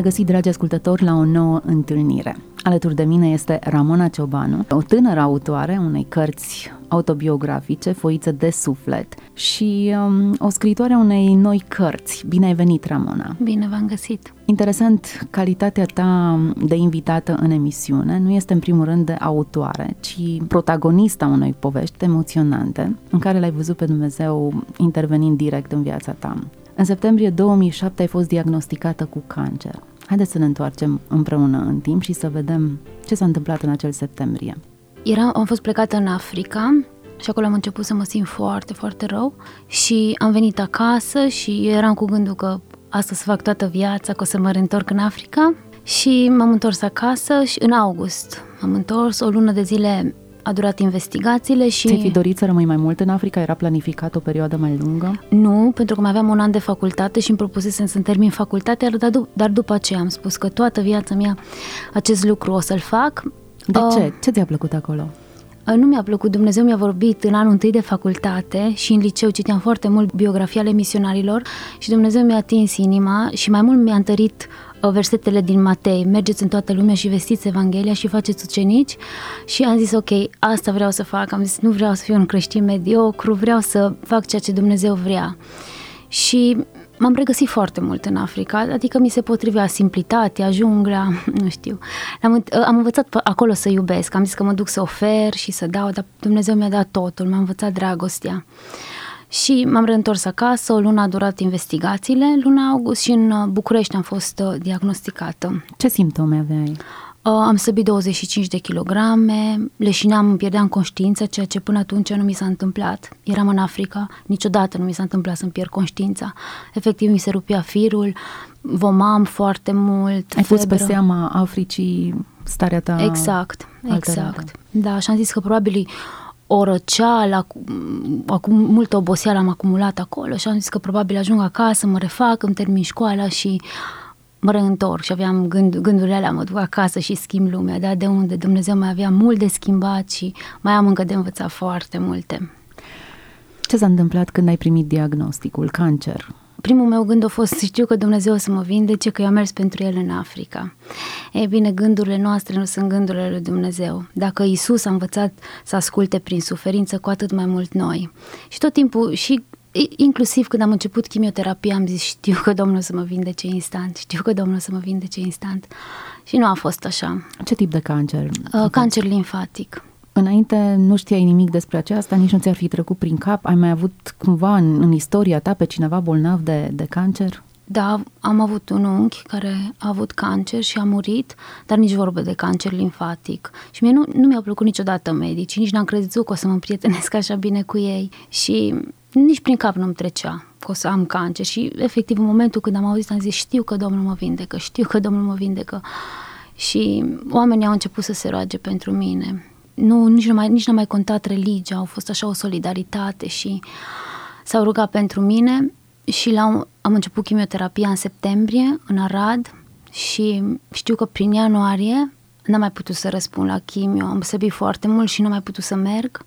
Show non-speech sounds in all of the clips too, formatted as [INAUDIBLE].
Regăsit, dragi ascultători, la o nouă întâlnire. Alături de mine este Ramona Ciobanu, o tânără autoare unei cărți autobiografice, Foiță de suflet, și um, o scriitoare a unei noi cărți. Bine ai venit, Ramona! Bine v-am găsit! Interesant, calitatea ta de invitată în emisiune nu este în primul rând de autoare, ci protagonista unei povești emoționante în care l-ai văzut pe Dumnezeu intervenind direct în viața ta. În septembrie 2007 ai fost diagnosticată cu cancer. Haideți să ne întoarcem împreună în timp și să vedem ce s-a întâmplat în acel septembrie. Era, am fost plecată în Africa și acolo am început să mă simt foarte, foarte rău și am venit acasă și eram cu gândul că asta să fac toată viața, că o să mă reîntorc în Africa și m-am întors acasă și în august am întors o lună de zile a durat investigațiile și... Ți-ai fi dorit să rămâi mai mult în Africa? Era planificat o perioadă mai lungă? Nu, pentru că mai aveam un an de facultate și îmi propusesem să termin facultatea, dar, dar după aceea am spus că toată viața mea acest lucru o să-l fac. De uh, ce? Ce ți-a plăcut acolo? Uh, nu mi-a plăcut, Dumnezeu mi-a vorbit în anul întâi de facultate și în liceu citeam foarte mult biografia ale misionarilor și Dumnezeu mi-a atins inima și mai mult mi-a întărit versetele din Matei, mergeți în toată lumea și vestiți Evanghelia și faceți ucenici și am zis ok, asta vreau să fac, am zis nu vreau să fiu un creștin mediocru, vreau să fac ceea ce Dumnezeu vrea. Și m-am regăsit foarte mult în Africa, adică mi se potrivea simplitatea, jungla, [LAUGHS] nu știu. Am, am învățat acolo să iubesc, am zis că mă duc să ofer și să dau, dar Dumnezeu mi-a dat totul, m-a învățat dragostea. Și m-am reîntors acasă, o lună a durat investigațiile, luna august și în uh, București am fost uh, diagnosticată. Ce simptome aveai? Uh, am săbit 25 de kilograme, leșineam, îmi pierdeam conștiința, ceea ce până atunci nu mi s-a întâmplat. Eram în Africa, niciodată nu mi s-a întâmplat să-mi pierd conștiința. Efectiv, mi se rupea firul, vomam foarte mult. Ai pus pe seama Africii starea ta Exact, exact. Da, și am zis că probabil o răceală, acum multă oboseală am acumulat acolo și am zis că probabil ajung acasă, mă refac, îmi termin școala și mă reîntorc și aveam gând, gândurile alea, mă duc acasă și schimb lumea, dar de unde Dumnezeu mai avea mult de schimbat și mai am încă de învățat foarte multe. Ce s-a întâmplat când ai primit diagnosticul cancer? Primul meu gând a fost să știu că Dumnezeu o să mă vindece, că eu am mers pentru El în Africa. Ei bine, gândurile noastre nu sunt gândurile lui Dumnezeu. Dacă Isus a învățat să asculte prin suferință, cu atât mai mult noi. Și tot timpul, și inclusiv când am început chimioterapia, am zis, știu că Domnul o să mă vindece instant, știu că Domnul o să mă vindece instant. Și nu a fost așa. Ce tip de cancer? Uh, cancer limfatic. Înainte nu știai nimic despre aceasta, nici nu ți-ar fi trecut prin cap? Ai mai avut cumva în, în istoria ta pe cineva bolnav de, de cancer? Da, am avut un unchi care a avut cancer și a murit, dar nici vorbă de cancer limfatic. Și mie nu, nu mi-au plăcut niciodată medicii, nici n-am crezut că o să mă prietenesc așa bine cu ei. Și nici prin cap nu-mi trecea că o să am cancer. Și efectiv în momentul când am auzit am zis știu că Domnul mă vindecă, știu că Domnul mă vindecă. Și oamenii au început să se roage pentru mine nu, nici nu mai, nici nu mai contat religia, au fost așa o solidaritate și s-au rugat pentru mine și la, am început chimioterapia în septembrie în Arad și știu că prin ianuarie n-am mai putut să răspund la chimio, am săbit foarte mult și nu am mai putut să merg.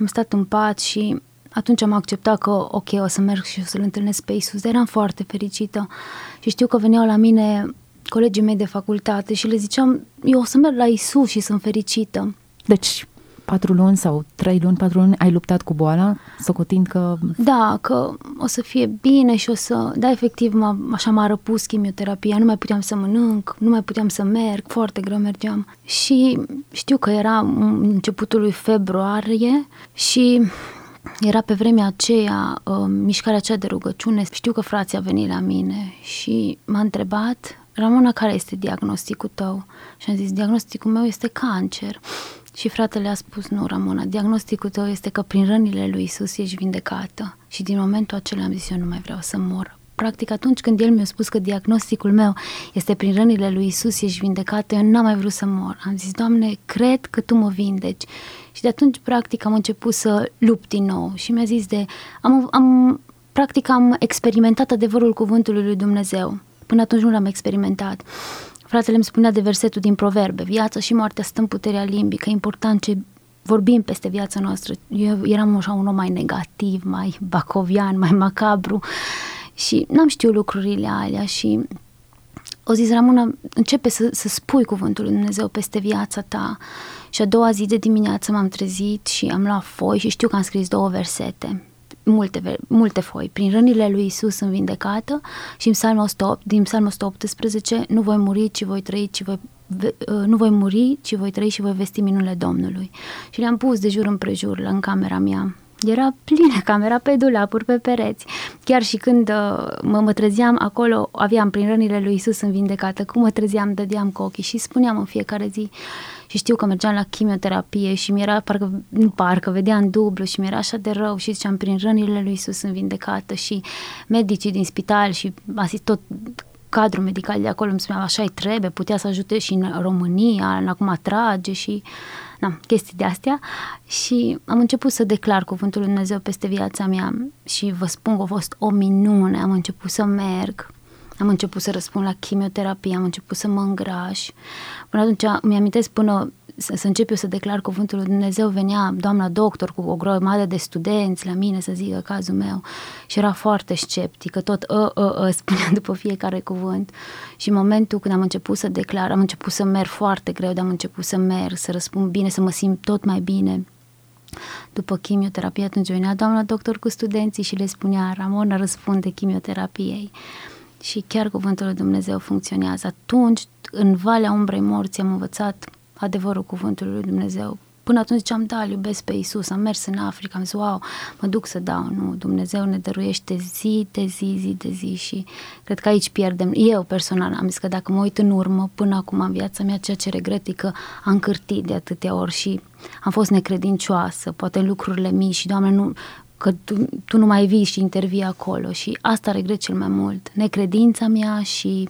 Am stat în pat și atunci am acceptat că ok, o să merg și o să-L întâlnesc pe Isus. Eram foarte fericită și știu că veneau la mine colegii mei de facultate și le ziceam, eu o să merg la Isus și sunt fericită. Deci, patru luni sau trei luni, patru luni, ai luptat cu boala, socotind că... Da, că o să fie bine și o să... Da, efectiv, m-a, așa m-a răpus chimioterapia, nu mai puteam să mănânc, nu mai puteam să merg, foarte greu mergeam. Și știu că era începutul lui februarie și era pe vremea aceea uh, mișcarea aceea de rugăciune. Știu că frații a venit la mine și m-a întrebat Ramona, care este diagnosticul tău? Și am zis, diagnosticul meu este cancer. Și fratele a spus, nu, Ramona, diagnosticul tău este că prin rănile lui Isus ești vindecată. Și din momentul acela am zis, eu nu mai vreau să mor practic atunci când el mi-a spus că diagnosticul meu este prin rănile lui Isus ești vindecată, eu n-am mai vrut să mor. Am zis, Doamne, cred că Tu mă vindeci. Și de atunci, practic, am început să lupt din nou și mi-a zis de... Am, am, practic, am experimentat adevărul cuvântului lui Dumnezeu. Până atunci nu l-am experimentat. Fratele îmi spunea de versetul din Proverbe, viața și moartea stă în puterea limbii, că e important ce vorbim peste viața noastră. Eu eram așa un om mai negativ, mai bacovian, mai macabru și n-am știut lucrurile alea și o zis, Ramona, începe să, să spui cuvântul lui Dumnezeu peste viața ta. Și a doua zi de dimineață m-am trezit și am luat foi și știu că am scris două versete multe, multe foi. Prin rănile lui Isus sunt vindecată și în psalmul 108, din psalmul 118, nu voi muri, ci voi trăi, ci voi uh, nu voi muri, ci voi trăi și voi vesti minunile Domnului. Și le-am pus de jur împrejur în camera mea. Era plină [LAUGHS] camera pe dulapuri, pe pereți. Chiar și când uh, mă, mă trezeam acolo, aveam prin rănile lui Isus în vindecată, cum mă trezeam, dădeam cu ochii și spuneam în fiecare zi, și știu că mergeam la chimioterapie și mi era, parcă, nu parcă, vedeam dublu și mi era așa de rău și ziceam, prin rănile lui Isus sunt vindecată. Și medicii din spital și asist tot cadrul medical de acolo îmi spunea așa îi trebuie, putea să ajute și în România, în acum trage și na, chestii de astea și am început să declar cuvântul lui Dumnezeu peste viața mea și vă spun că a fost o minune, am început să merg, am început să răspund la chimioterapie, am început să mă îngraș. Până atunci mi amintesc până să, să încep eu să declar cuvântul lui Dumnezeu, venea doamna doctor cu o grămadă de studenți la mine să zică cazul meu și era foarte sceptică, tot ă, ă, ă, [LAUGHS] spunea după fiecare cuvânt și în momentul când am început să declar, am început să merg foarte greu, dar am început să merg, să răspund bine, să mă simt tot mai bine. După chimioterapie, atunci venea doamna doctor cu studenții și le spunea, Ramona răspunde chimioterapiei și chiar cuvântul lui Dumnezeu funcționează. Atunci, în Valea Umbrei Morții, am învățat adevărul cuvântului lui Dumnezeu. Până atunci ziceam, da, îl iubesc pe Isus, am mers în Africa, am zis, wow, mă duc să dau, nu, Dumnezeu ne dăruiește zi de zi, zi de zi și cred că aici pierdem, eu personal am zis că dacă mă uit în urmă, până acum în viața mea, ceea ce regret e că am cârtit de atâtea ori și am fost necredincioasă, poate în lucrurile mici și, Doamne, nu, că tu, tu nu mai vii și intervii acolo și asta regret cel mai mult, necredința mea și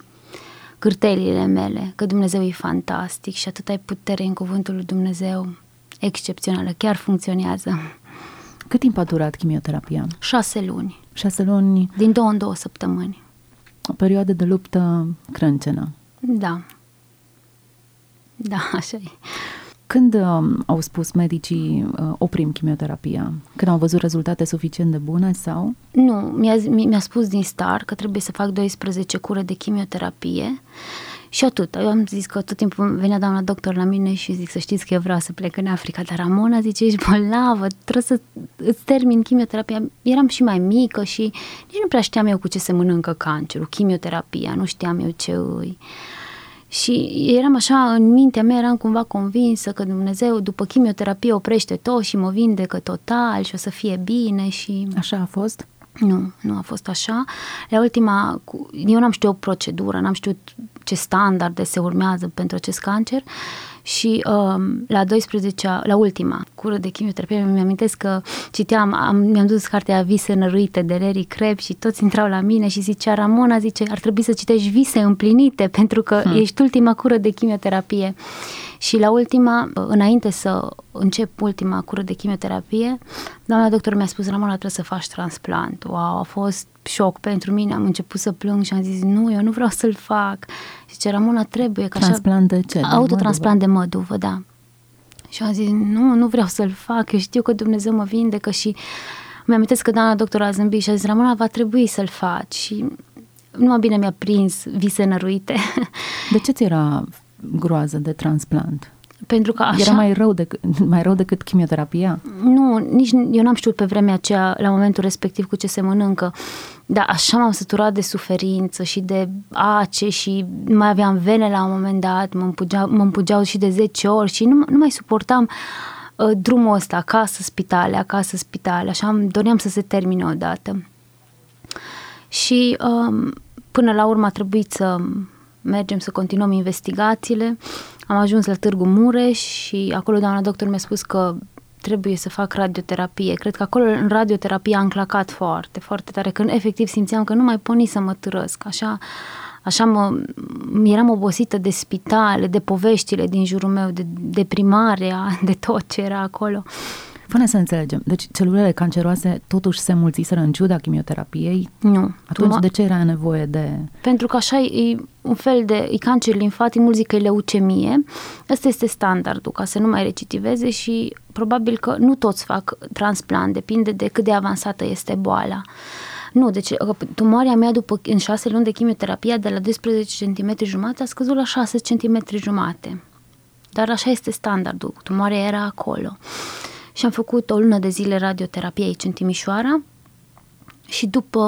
cârtelile mele, că Dumnezeu e fantastic și atât ai putere în cuvântul lui Dumnezeu excepțională, chiar funcționează. Cât timp a durat chimioterapia? Șase luni. Șase luni? Din două în două săptămâni. O perioadă de luptă crâncenă. Da. Da, așa e. Când uh, au spus medicii uh, oprim chimioterapia? Când au văzut rezultate suficient de bune sau? Nu, mi-a, mi-a spus din start că trebuie să fac 12 cure de chimioterapie și atât. Eu am zis că tot timpul venea doamna doctor la mine și zic să știți că eu vreau să plec în Africa, dar Ramona zice, ești bolnavă, trebuie să îți termin chimioterapia. Eram și mai mică și nici nu prea știam eu cu ce se mănâncă cancerul, chimioterapia, nu știam eu ce îi... Și eram așa, în mintea mea eram cumva convinsă că Dumnezeu după chimioterapie oprește tot și mă vindecă total și o să fie bine și... Așa a fost? Nu, nu a fost așa. La ultima, eu n-am știut o procedură, n-am știut ce standarde se urmează pentru acest cancer și um, la 12 la ultima cură de chimioterapie, mi-amintesc că citeam, am, mi-am dus cartea Vise năruite de Larry Creb și toți intrau la mine și zicea, Ramona, zice, ar trebui să citești vise împlinite [LAUGHS] pentru că hmm. ești ultima cură de chimioterapie. Și la ultima, înainte să încep ultima cură de chimioterapie, doamna doctor mi-a spus, Ramona, trebuie să faci transplant. Wow, a fost șoc pentru mine, am început să plâng și am zis, nu, eu nu vreau să-l fac. Și ce Ramona, trebuie. Că transplant așa, de ce? Autotransplant de măduvă, da. Și am zis, nu, nu vreau să-l fac, eu știu că Dumnezeu mă vindecă și mi-am că doamna doctor a zâmbit și a zis, Ramona, va trebui să-l faci. Și numai bine mi-a prins vise năruite. De ce ți era groază de transplant? Pentru că așa... Era mai rău, decât, mai rău decât chimioterapia? Nu, nici eu n-am știut pe vremea aceea, la momentul respectiv, cu ce se mănâncă. Dar așa m-am săturat de suferință și de ace și nu mai aveam vene la un moment dat, mă împugeau, mă împugeau și de 10 ori și nu, nu mai suportam uh, drumul ăsta, acasă, spitale, acasă, spitale. Așa îmi doream să se termine odată. Și um, până la urmă a trebuit să mergem să continuăm investigațiile. Am ajuns la Târgu Mureș și acolo doamna doctor mi-a spus că trebuie să fac radioterapie. Cred că acolo în radioterapie am clacat foarte, foarte tare, când efectiv simțeam că nu mai pot nici să mă târăsc. Așa, așa mă, eram obosită de spitale, de poveștile din jurul meu, de deprimarea, de tot ce era acolo. Fă să înțelegem. Deci celulele canceroase totuși se mulțiseră în ciuda chimioterapiei? Nu. Atunci de ce era nevoie de... Pentru că așa e un fel de e cancer limfatic, mulți zic că e leucemie. Ăsta este standardul, ca să nu mai recitiveze și probabil că nu toți fac transplant, depinde de cât de avansată este boala. Nu, deci tumoarea mea după în șase luni de chimioterapie de la 12 cm jumate a scăzut la 6 cm jumate. Dar așa este standardul, tumoarea era acolo și am făcut o lună de zile radioterapie aici în Timișoara și după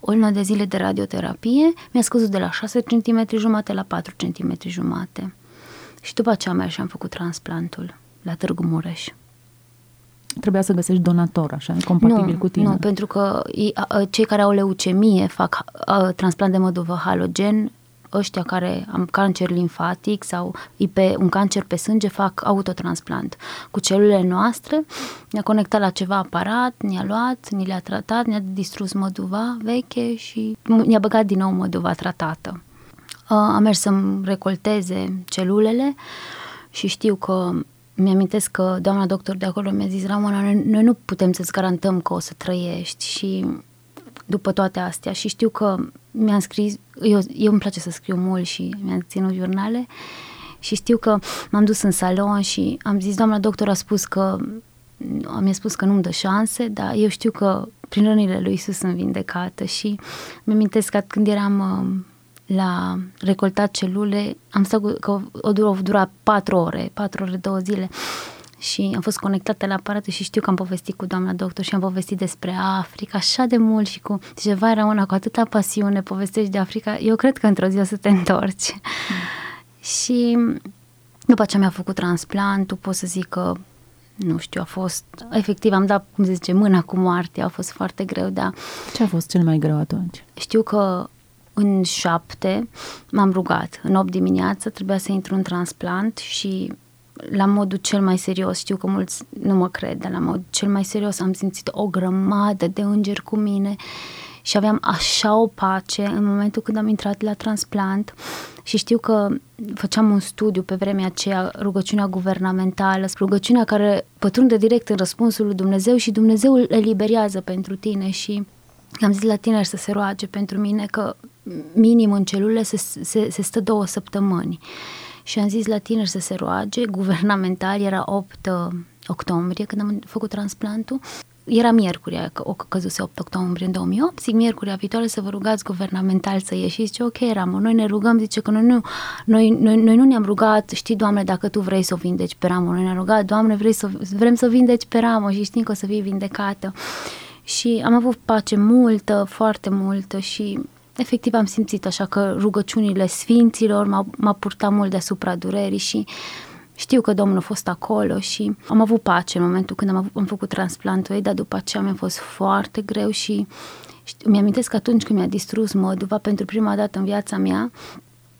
o lună de zile de radioterapie mi-a scăzut de la 6 cm jumate la 4 cm jumate. Și după aceea am și am făcut transplantul la Târgu Mureș. Trebuia să găsești donator, așa, compatibil nu, cu tine. Nu, pentru că cei care au leucemie fac transplant de măduvă halogen ăștia care am cancer limfatic sau pe un cancer pe sânge fac autotransplant. Cu celulele noastre ne-a conectat la ceva aparat, ne-a luat, ni le-a tratat, ne-a distrus măduva veche și ne-a băgat din nou măduva tratată. Am mers să-mi recolteze celulele și știu că mi-amintesc că doamna doctor de acolo mi-a zis Ramona, noi nu putem să-ți garantăm că o să trăiești și după toate astea și știu că mi-am scris, eu, eu îmi place să scriu mult și mi-am ținut jurnale și știu că m-am dus în salon și am zis, doamna doctor a spus că mi-a spus că nu-mi dă șanse, dar eu știu că prin rănile lui Isus sunt vindecată și mi-amintesc că când eram uh, la recoltat celule, am stat că o, o dura patru ore, patru ore, două zile și am fost conectată la aparate și știu că am povestit cu doamna doctor și am povestit despre Africa așa de mult și cu ceva era una cu atâta pasiune, povestești de Africa, eu cred că într-o zi o să te [LAUGHS] întorci. Mm. și după ce mi-a făcut transplantul, pot să zic că nu știu, a fost, efectiv am dat, cum se zice, mâna cu moarte, a fost foarte greu, dar... Ce a fost cel mai greu atunci? Știu că în șapte m-am rugat, în opt dimineață trebuia să intru în transplant și la modul cel mai serios, știu că mulți nu mă cred, dar la modul cel mai serios am simțit o grămadă de îngeri cu mine și aveam așa o pace în momentul când am intrat la transplant și știu că făceam un studiu pe vremea aceea, rugăciunea guvernamentală, rugăciunea care pătrunde direct în răspunsul lui Dumnezeu și Dumnezeu îl eliberează pentru tine și am zis la tineri să se roage pentru mine că minim în celule se, se, se stă două săptămâni și am zis la tineri să se roage, guvernamental, era 8 uh, octombrie când am făcut transplantul, era miercuria, că o căzuse 8 octombrie în 2008, zic miercuria viitoare să vă rugați guvernamental să ieșiți, zice ok, Ramon, noi ne rugăm, zice că noi nu, noi, noi, noi nu ne-am rugat, știi, Doamne, dacă Tu vrei să o vindeci pe Ramon, noi ne-am rugat, Doamne, vrei să, vrem să vindeci pe Ramon și știm că o să fii vindecată. Și am avut pace multă, foarte multă și efectiv am simțit așa că rugăciunile sfinților m-au, m-a purtat mult deasupra durerii și știu că Domnul a fost acolo și am avut pace în momentul când am, avut, am făcut transplantul ei, dar după aceea mi-a fost foarte greu și știu, mi-amintesc că atunci când mi-a distrus măduva pentru prima dată în viața mea,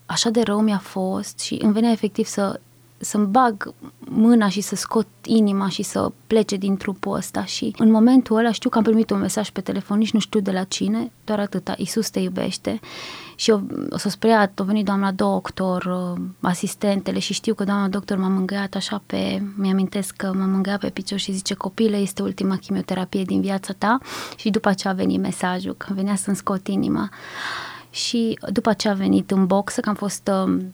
așa de rău mi-a fost și îmi venea efectiv să să-mi bag mâna și să scot inima și să plece din trupul ăsta și în momentul ăla știu că am primit un mesaj pe telefon, nici nu știu de la cine, doar atâta, Iisus te iubește și eu, o să spreiat, a venit doamna doctor, uh, asistentele și știu că doamna doctor m-a mângâiat așa pe, mi-amintesc că m-a mângâiat pe picior și zice copile, este ultima chimioterapie din viața ta și după aceea a venit mesajul, că venea să-mi scot inima. Și după aceea a venit în boxă, că am fost uh,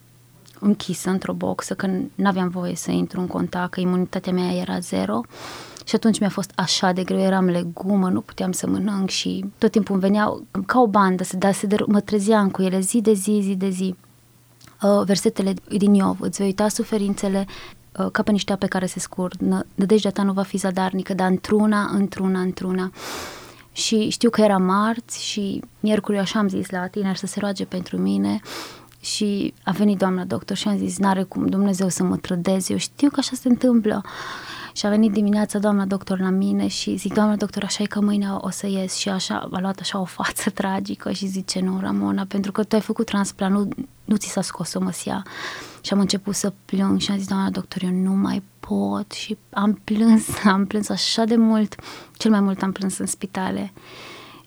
închisă într-o boxă, că nu aveam voie să intru în contact, că imunitatea mea era zero. Și atunci mi-a fost așa de greu, eram legumă, nu puteam să mănânc și tot timpul îmi veneau ca o bandă, să, da, să de, mă trezeam cu ele zi de zi, zi de zi. Uh, versetele din Iov, îți vei uita suferințele uh, ca pe niște ape care se scurg. Nădejdea ta nu va fi zadarnică, dar într-una, într-una, într-una. Și știu că era marți și miercuri așa am zis la tineri să se roage pentru mine și a venit doamna doctor și am zis, n-are cum Dumnezeu să mă trădeze, eu știu că așa se întâmplă. Și a venit dimineața doamna doctor la mine și zic, doamna doctor, așa e că mâine o să ies și așa, a luat așa o față [LAUGHS] tragică și zice, nu, Ramona, pentru că tu ai făcut transplant, nu, nu ți s-a scos o măsia. Și am început să plâng și am zis, doamna doctor, eu nu mai pot și am plâns, [LAUGHS] am plâns așa de mult, cel mai mult am plâns în spitale.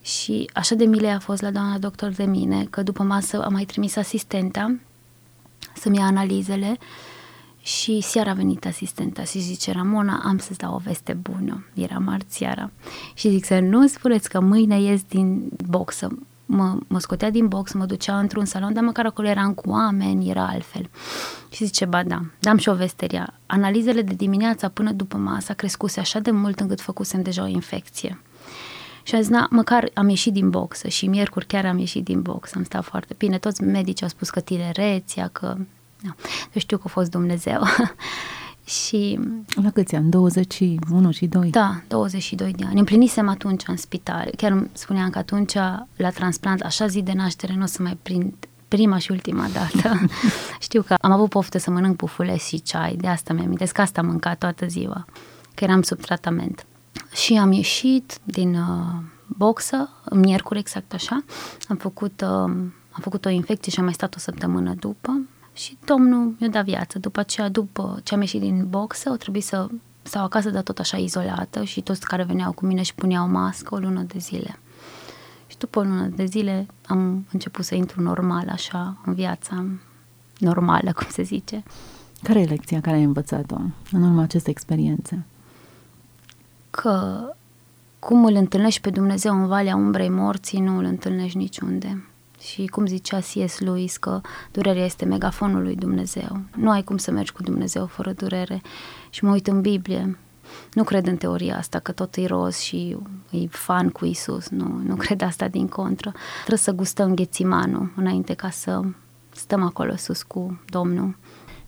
Și așa de mile a fost la doamna doctor de mine, că după masă am mai trimis asistenta să-mi ia analizele și seara a venit asistenta și zice, Ramona, am să-ți dau o veste bună. Era marțiara. Și zic să nu spuneți că mâine ies din boxă. Mă, mă scotea din box, mă ducea într-un salon, dar măcar acolo eram cu oameni, era altfel. Și zice, ba da, dam și o vesteria. Analizele de dimineața până după masa crescuse așa de mult încât făcusem deja o infecție. Și a zis, na, măcar am ieșit din boxă și miercuri chiar am ieșit din box, am stat foarte bine. Toți medicii au spus că tinerețea, că da. Eu știu că a fost Dumnezeu. [LAUGHS] și... La câți ani? 21 și 2? Da, 22 de ani. Împlinisem atunci în spital. Chiar spuneam că atunci la transplant, așa zi de naștere, nu o să mai prind prima și ultima dată. [LAUGHS] Știu că am avut poftă să mănânc pufules și ceai, de asta mi-am că asta am mâncat toată ziua, că eram sub tratament. Și am ieșit din uh, boxă, miercuri exact așa, am făcut, uh, am făcut o infecție și am mai stat o săptămână după, și Domnul mi-a dat viață. După aceea, după ce am ieșit din boxă, au trebuit să stau acasă, dar tot așa izolată și toți care veneau cu mine și puneau mască o lună de zile. Și după o lună de zile am început să intru normal, așa, în viața normală, [LAUGHS] cum se zice. Care e lecția care ai învățat-o în urma acestei experiențe? Că cum îl întâlnești pe Dumnezeu în Valea Umbrei Morții, nu îl întâlnești niciunde. Și cum zicea C.S. Lewis că durerea este megafonul lui Dumnezeu. Nu ai cum să mergi cu Dumnezeu fără durere. Și mă uit în Biblie, nu cred în teoria asta că tot e roz și e fan cu Isus. Nu, nu [LAUGHS] cred asta din contră. Trebuie să gustăm ghețimanul înainte ca să stăm acolo sus cu Domnul.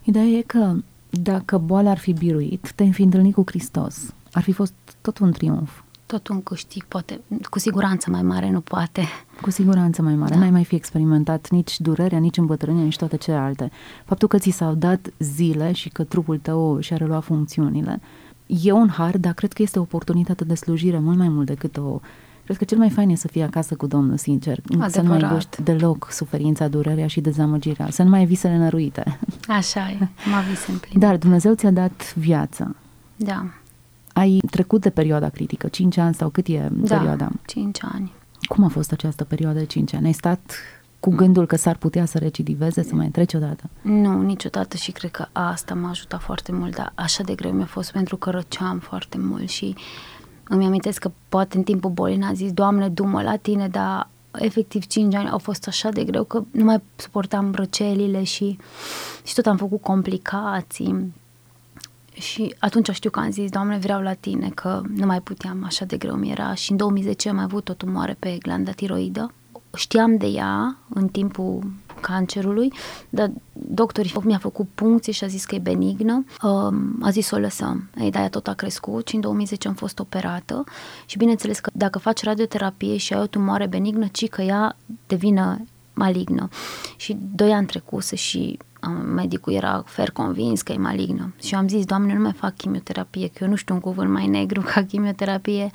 Ideea e că dacă boala ar fi biruit, te-ai fi întâlnit cu Hristos. Ar fi fost tot un triumf tot un câștig, poate, cu siguranță mai mare nu poate. Cu siguranță mai mare. Da. N-ai mai fi experimentat nici durerea, nici îmbătrânirea, nici toate celelalte. Faptul că ți s-au dat zile și că trupul tău și-a reluat funcțiunile e un har, dar cred că este o oportunitate de slujire mult mai mult decât o Cred că cel mai fain e să fii acasă cu Domnul, sincer. Adevărat. Să nu mai găști deloc suferința, durerea și dezamăgirea. Să nu mai ai visele năruite. Așa e, mă vise în Dar Dumnezeu ți-a dat viață. Da ai trecut de perioada critică, 5 ani sau cât e da, perioada? 5 ani. Cum a fost această perioadă de 5 ani? Ai stat cu gândul că s-ar putea să recidiveze, să mai treci odată? Nu, niciodată și cred că asta m-a ajutat foarte mult, dar așa de greu mi-a fost pentru că răceam foarte mult și îmi amintesc că poate în timpul bolii n-a zis, Doamne, du-mă la tine, dar efectiv 5 ani au fost așa de greu că nu mai suportam răcelile și, și tot am făcut complicații și atunci știu că am zis, Doamne, vreau la tine, că nu mai puteam, așa de greu mi era. Și în 2010 am avut o tumoare pe glanda tiroidă. Știam de ea în timpul cancerului, dar doctorii mi-a făcut puncții și a zis că e benignă. Um, a zis să o lăsăm. Ei, dar ea tot a crescut și în 2010 am fost operată și bineînțeles că dacă faci radioterapie și ai o tumoare benignă, ci că ea devine malignă. Și doi ani trecuse și medicul era fer convins că e malignă. Și eu am zis, Doamne, nu mai fac chimioterapie, că eu nu știu un cuvânt mai negru ca chimioterapie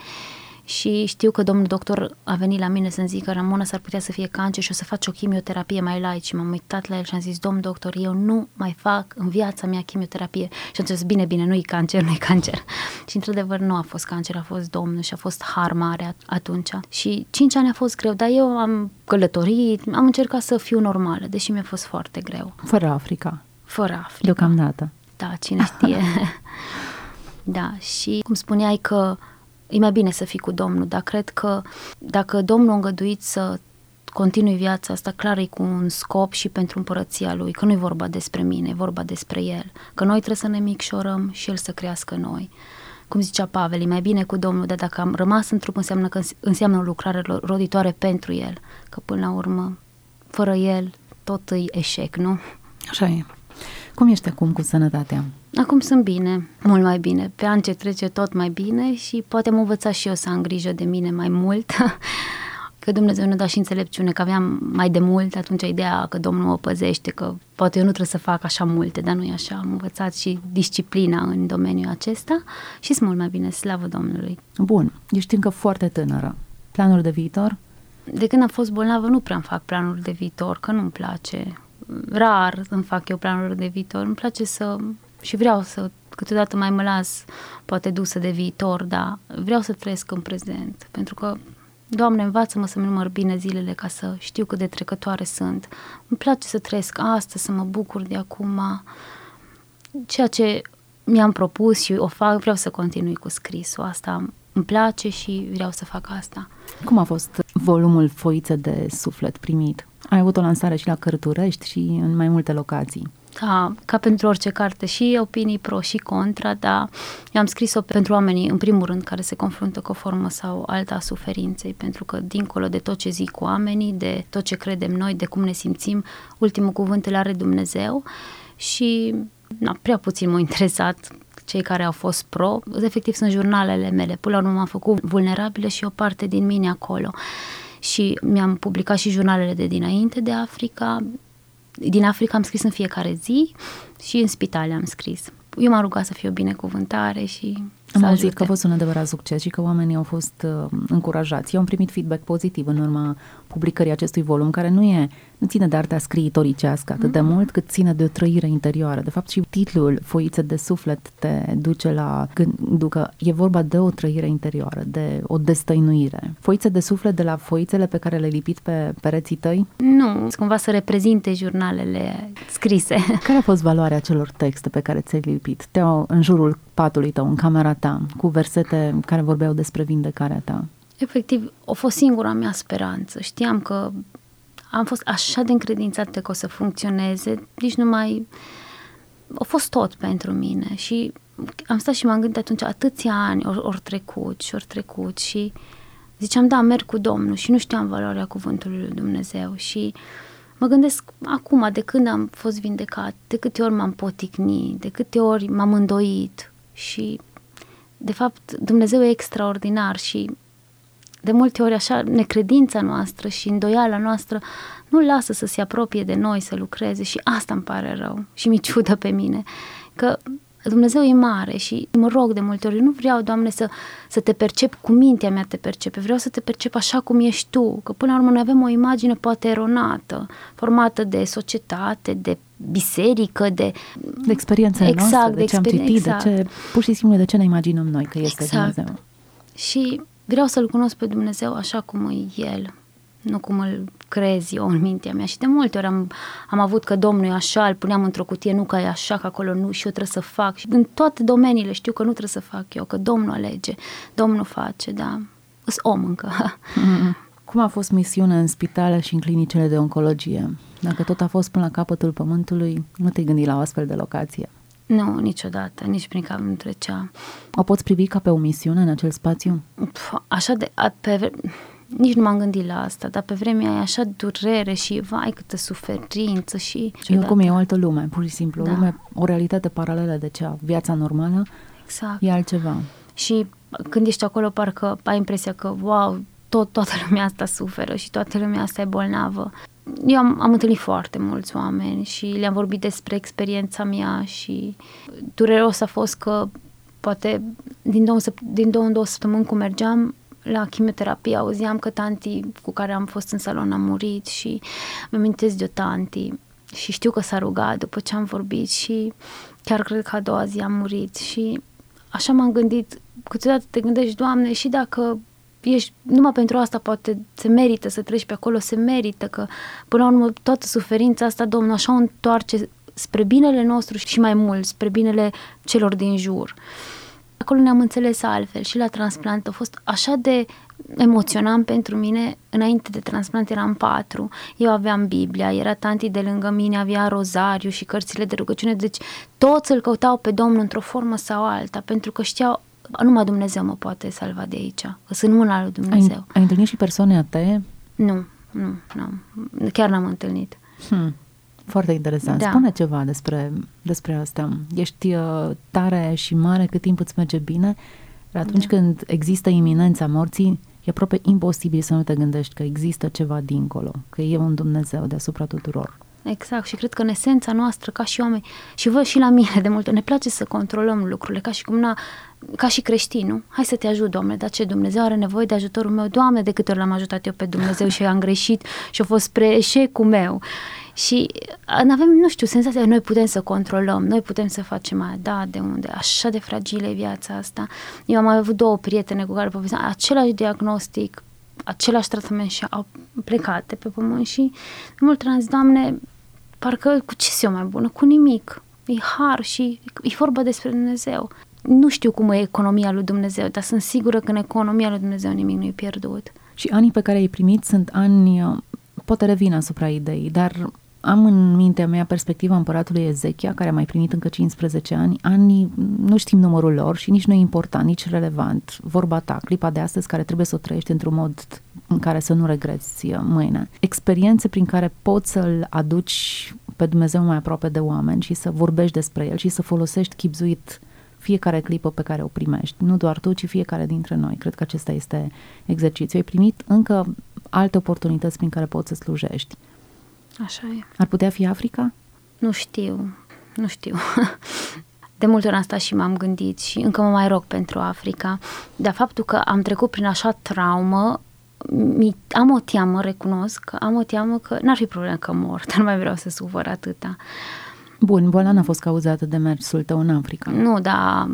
și știu că domnul doctor a venit la mine să-mi zică Ramona s-ar putea să fie cancer și o să faci o chimioterapie mai light și m-am uitat la el și am zis domn doctor, eu nu mai fac în viața mea chimioterapie și am zis bine, bine, nu e cancer, nu e cancer [LAUGHS] și într-adevăr nu a fost cancer, a fost domnul și a fost har mare atunci și cinci ani a fost greu, dar eu am călătorit, am încercat să fiu normală, deși mi-a fost foarte greu. Fără Africa. Fără Africa. Deocamdată. Da, cine știe. [LAUGHS] da, și cum spuneai că e mai bine să fii cu Domnul, dar cred că dacă Domnul a îngăduit să continui viața asta, clar e cu un scop și pentru împărăția Lui, că nu e vorba despre mine, e vorba despre El, că noi trebuie să ne micșorăm și El să crească noi. Cum zicea Pavel, e mai bine cu Domnul, dar dacă am rămas în trup înseamnă că înseamnă o lucrare roditoare pentru El, că până la urmă, fără El, tot e eșec, nu? Așa e. Cum ești acum cu sănătatea? Acum sunt bine, mult mai bine. Pe an ce trece tot mai bine și poate am învățat și eu să am grijă de mine mai mult. [LAUGHS] că Dumnezeu ne da și înțelepciune, că aveam mai de mult atunci ideea că Domnul mă păzește, că poate eu nu trebuie să fac așa multe, dar nu e așa. Am învățat și disciplina în domeniul acesta și sunt mult mai bine, slavă Domnului. Bun, ești încă foarte tânără. Planuri de viitor? De când am fost bolnavă nu prea îmi fac planuri de viitor, că nu-mi place rar îmi fac eu planuri de viitor. Îmi place să și vreau să câteodată mai mă las poate dusă de viitor, dar vreau să trăiesc în prezent, pentru că Doamne, învață-mă să-mi număr bine zilele ca să știu cât de trecătoare sunt. Îmi place să trăiesc astăzi, să mă bucur de acum. Ceea ce mi-am propus și o fac, vreau să continui cu scrisul. Asta îmi place și vreau să fac asta. Cum a fost volumul Foiță de Suflet primit? Ai avut o lansare și la Cărturești și în mai multe locații. Da, ca pentru orice carte, și opinii pro și contra, dar eu am scris-o pentru oamenii, în primul rând, care se confruntă cu o formă sau alta a suferinței, pentru că, dincolo de tot ce zic oamenii, de tot ce credem noi, de cum ne simțim, ultimul cuvânt îl are Dumnezeu și na, prea puțin m-au interesat cei care au fost pro, efectiv sunt jurnalele mele, până la urmă m-am făcut vulnerabilă și o parte din mine acolo. Și mi-am publicat și jurnalele de dinainte de Africa, din Africa am scris în fiecare zi și în spitale am scris. Eu m-am rugat să fie o binecuvântare și am auzit că a fost un adevărat succes și că oamenii au fost uh, încurajați. Eu am primit feedback pozitiv în urma publicării acestui volum, care nu e nu ține de arta scriitoricească atât mm. de mult, cât ține de o trăire interioară. De fapt, și titlul Foițe de suflet te duce la gândul că e vorba de o trăire interioară, de o destăinuire. Foițe de suflet de la foițele pe care le-ai lipit pe pereții tăi? Nu, cumva să reprezinte jurnalele scrise. Care a fost valoarea celor texte pe care ți-ai lipit? Te-au în jurul patului tău, în camera ta, cu versete care vorbeau despre vindecarea ta? Efectiv, a fost singura mea speranță. Știam că am fost așa de încredințată că o să funcționeze, nici nu mai... A fost tot pentru mine și am stat și m-am gândit atunci, atâția ani ori, ori trecut și ori trecut și ziceam, da, merg cu Domnul și nu știam valoarea cuvântului lui Dumnezeu și mă gândesc acum, de când am fost vindecat, de câte ori m-am poticnit, de câte ori m-am îndoit și de fapt Dumnezeu e extraordinar și de multe ori așa necredința noastră și îndoiala noastră nu lasă să se apropie de noi, să lucreze și asta îmi pare rău și mi ciudă pe mine, că Dumnezeu e mare și mă rog de multe ori, nu vreau, Doamne, să, să te percep cu mintea mea te percepe, vreau să te percep așa cum ești Tu, că până la urmă noi avem o imagine poate eronată, formată de societate, de biserică, de... De experiența exact, noastră, de, de ce am citit, exact. de ce, pur și simplu de ce ne imaginăm noi că este exact. Dumnezeu. Și vreau să-L cunosc pe Dumnezeu așa cum e El, nu cum îl crezi eu în mintea mea. Și de multe ori am, am avut că Domnul e așa, îl puneam într-o cutie, nu că e așa, că acolo nu, și eu trebuie să fac. Și în toate domeniile știu că nu trebuie să fac eu, că Domnul alege, Domnul face, da. Îs om încă. Cum a fost misiunea în spitale și în clinicile de oncologie? Dacă tot a fost până la capătul pământului, nu te gândi la o astfel de locație. Nu, niciodată, nici prin cap nu trecea. O poți privi ca pe o misiune în acel spațiu? Așa de... A, pe, nici nu m-am gândit la asta, dar pe vremea e așa durere și vai câtă suferință și... Și cum e o altă lume, pur și simplu, da. o lume, o realitate paralelă de cea, viața normală, exact. e altceva. Și când ești acolo, parcă ai impresia că, wow, tot, toată lumea asta suferă și toată lumea asta e bolnavă. Eu am, am întâlnit foarte mulți oameni și le-am vorbit despre experiența mea și dureros a fost că poate din două, din două în două săptămâni cum mergeam la chimioterapie auzeam că tanti cu care am fost în salon a murit și mi amintesc de o tanti și știu că s-a rugat după ce am vorbit și chiar cred că a doua zi a murit și așa m-am gândit, câteodată te gândești, Doamne, și dacă ești, numai pentru asta poate se merită să treci pe acolo, se merită că până la urmă toată suferința asta Domnul așa o întoarce spre binele nostru și mai mult spre binele celor din jur. Acolo ne-am înțeles altfel și la transplant a fost așa de emoționant pentru mine. Înainte de transplant eram patru, eu aveam Biblia, era tanti de lângă mine, avea rozariu și cărțile de rugăciune, deci toți îl căutau pe Domnul într-o formă sau alta, pentru că știau numai Dumnezeu mă poate salva de aici. Sunt mâna lui Dumnezeu. Ai, ai întâlnit și persoane atee? Nu, nu, nu. Chiar n-am întâlnit. Hmm. Foarte interesant. Da. Spune ceva despre, despre asta. Ești uh, tare și mare cât timp îți merge bine, atunci da. când există iminența morții, e aproape imposibil să nu te gândești că există ceva dincolo, că e un Dumnezeu deasupra tuturor. Exact, și cred că în esența noastră, ca și oameni, și vă și la mine de multe, ne place să controlăm lucrurile, ca și cum na, ca și creștin, nu? Hai să te ajut, Doamne, dar ce Dumnezeu are nevoie de ajutorul meu? Doamne, de câte ori l-am ajutat eu pe Dumnezeu și am greșit și a fost spre eșecul meu. Și avem, nu știu, senzația că noi putem să controlăm, noi putem să facem aia, da, de unde, așa de fragilă e viața asta. Eu am avut două prietene cu care povesteam același diagnostic, același tratament și au plecat de pe pământ și mult am zis, Doamne, parcă cu ce se mai bună? Cu nimic. E har și e vorba despre Dumnezeu. Nu știu cum e economia lui Dumnezeu, dar sunt sigură că în economia lui Dumnezeu nimic nu e pierdut. Și anii pe care ai primit sunt ani, poate revin asupra ideii, dar am în mintea mea perspectiva împăratului Ezechia, care a mai primit încă 15 ani. Anii, nu știm numărul lor și nici nu e important, nici relevant. Vorba ta, clipa de astăzi care trebuie să o trăiești într-un mod în care să nu regreți uh, mâine. Experiențe prin care poți să-L aduci pe Dumnezeu mai aproape de oameni și să vorbești despre El și să folosești chipzuit fiecare clipă pe care o primești. Nu doar tu, ci fiecare dintre noi. Cred că acesta este exercițiul. Ai primit încă alte oportunități prin care poți să slujești. Așa e. Ar putea fi Africa? Nu știu, nu știu. [LAUGHS] De multe ori am stat și m-am gândit și încă mă mai rog pentru Africa. Dar faptul că am trecut prin așa traumă, am o teamă, recunosc, am o teamă că n-ar fi problemă că mor, [LAUGHS] dar nu mai vreau să sufăr atâta. Bun, boala n-a fost cauzată de mersul tău în Africa. Nu, dar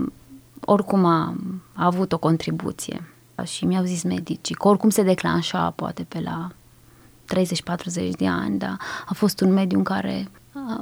oricum a, a avut o contribuție. Și mi-au zis medicii că oricum se declanșa poate pe la 30-40 de ani, dar a fost un mediu în care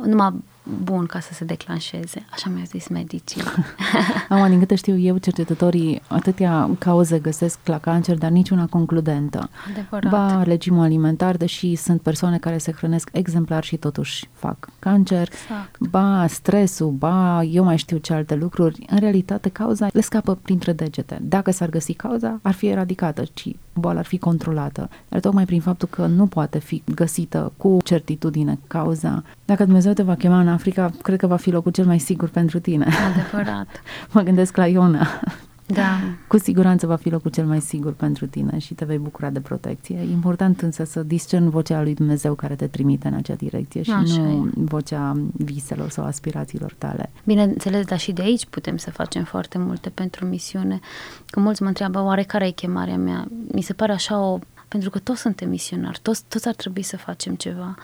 numai bun ca să se declanșeze, așa mi-au zis medicii. [LAUGHS] Am, din câte știu eu, cercetătorii atâtea cauze găsesc la cancer, dar niciuna concludentă. Adevărat. Ba regimul alimentar, deși sunt persoane care se hrănesc exemplar și totuși fac cancer, exact. ba stresul, ba eu mai știu ce alte lucruri, în realitate cauza le scapă printre degete. Dacă s-ar găsi cauza, ar fi eradicată, ci boala ar fi controlată. Dar tocmai prin faptul că nu poate fi găsită cu certitudine cauza, dacă Dumnezeu te va chema în Africa, cred că va fi locul cel mai sigur pentru tine. Adevărat. [LAUGHS] mă gândesc la Iona. Da. Cu siguranță va fi locul cel mai sigur pentru tine și te vei bucura de protecție. E important însă să discern vocea lui Dumnezeu care te trimite în acea direcție și Așa nu e. vocea viselor sau aspirațiilor tale. Bineînțeles, dar și de aici putem să facem foarte multe pentru misiune. Că mulți mă întreabă, oare care e chemarea mea? Mi se pare așa o... Pentru că toți suntem misionari, toți, toți ar trebui să facem ceva.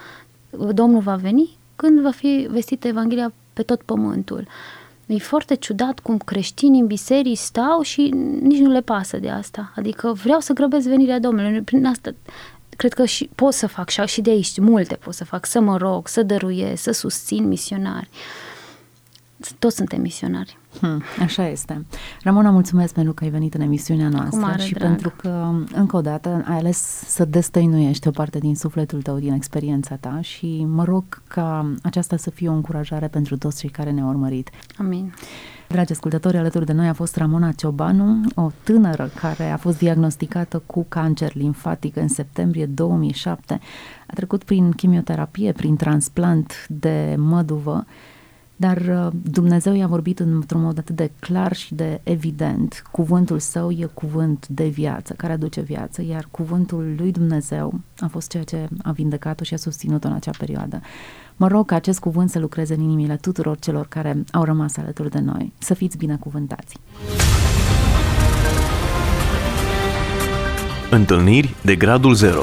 Domnul va veni când va fi vestită Evanghelia pe tot pământul. E foarte ciudat cum creștinii în biserici stau și nici nu le pasă de asta. Adică vreau să grăbesc venirea Domnului. Prin asta cred că și pot să fac și de aici multe pot să fac, să mă rog, să dăruiesc, să susțin misionari. Toți suntem misionari. Hmm, așa este. Ramona, mulțumesc pentru că ai venit în emisiunea noastră mare și drag. pentru că, încă o dată, ai ales să destăinuiești o parte din sufletul tău, din experiența ta și mă rog ca aceasta să fie o încurajare pentru toți cei care ne-au urmărit. Amin. Dragi ascultători, alături de noi a fost Ramona Ciobanu, o tânără care a fost diagnosticată cu cancer limfatic în septembrie 2007. A trecut prin chimioterapie, prin transplant de măduvă, dar uh, Dumnezeu i-a vorbit într-un mod atât de clar și de evident. Cuvântul său e cuvânt de viață, care aduce viață, iar cuvântul lui Dumnezeu a fost ceea ce a vindecat-o și a susținut-o în acea perioadă. Mă rog ca acest cuvânt să lucreze în inimile tuturor celor care au rămas alături de noi. Să fiți binecuvântați! Întâlniri de gradul 0